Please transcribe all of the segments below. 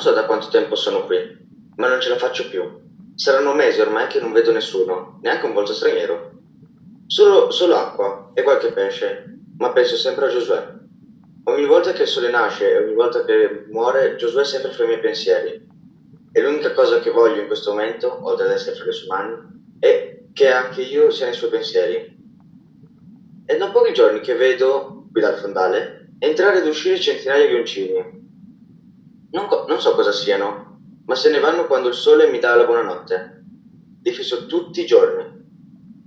so da quanto tempo sono qui, ma non ce la faccio più. Saranno mesi ormai che non vedo nessuno, neanche un volto straniero. Solo, solo acqua e qualche pesce, ma penso sempre a Giosuè. Ogni volta che il sole nasce e ogni volta che muore, Giosuè è sempre fra i miei pensieri. E l'unica cosa che voglio in questo momento, oltre ad essere fra le sue mani, è che anche io sia nei suoi pensieri. È da pochi giorni che vedo, qui dal fondale, entrare ed uscire centinaia di uncini. Non, co- non so cosa siano, ma se ne vanno quando il sole mi dà la buonanotte. Li fisso tutti i giorni.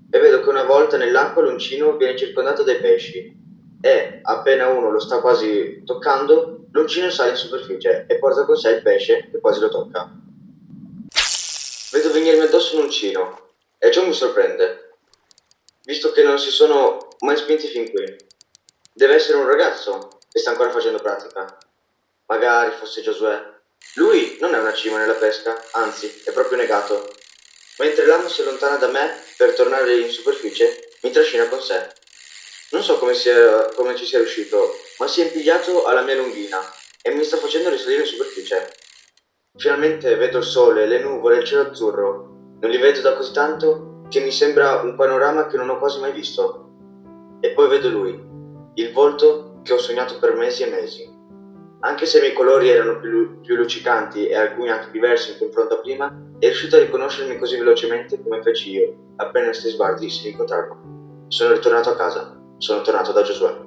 E vedo che una volta nell'acqua l'uncino viene circondato dai pesci. E, appena uno lo sta quasi toccando, l'uncino sale in superficie e porta con sé il pesce che quasi lo tocca. Vedo venirmi addosso un uncino e ciò mi sorprende, visto che non si sono mai spinti fin qui. Deve essere un ragazzo che sta ancora facendo pratica. Magari fosse Giosuè. Lui non è una cima nella pesca, anzi, è proprio negato. Mentre l'amo si allontana da me per tornare in superficie, mi trascina con sé. Non so come, sia, come ci sia riuscito, ma si è impigliato alla mia lunghina e mi sta facendo risalire in superficie. Finalmente vedo il sole, le nuvole il cielo azzurro non li vedo da così tanto che mi sembra un panorama che non ho quasi mai visto. E poi vedo lui, il volto che ho sognato per mesi e mesi. Anche se i miei colori erano più, più luccicanti e alcuni anche diversi in confronto a prima, è riuscito a riconoscermi così velocemente come feci io, appena questi sguardi si incontrarono. Sono ritornato a casa, sono tornato da Giosuè.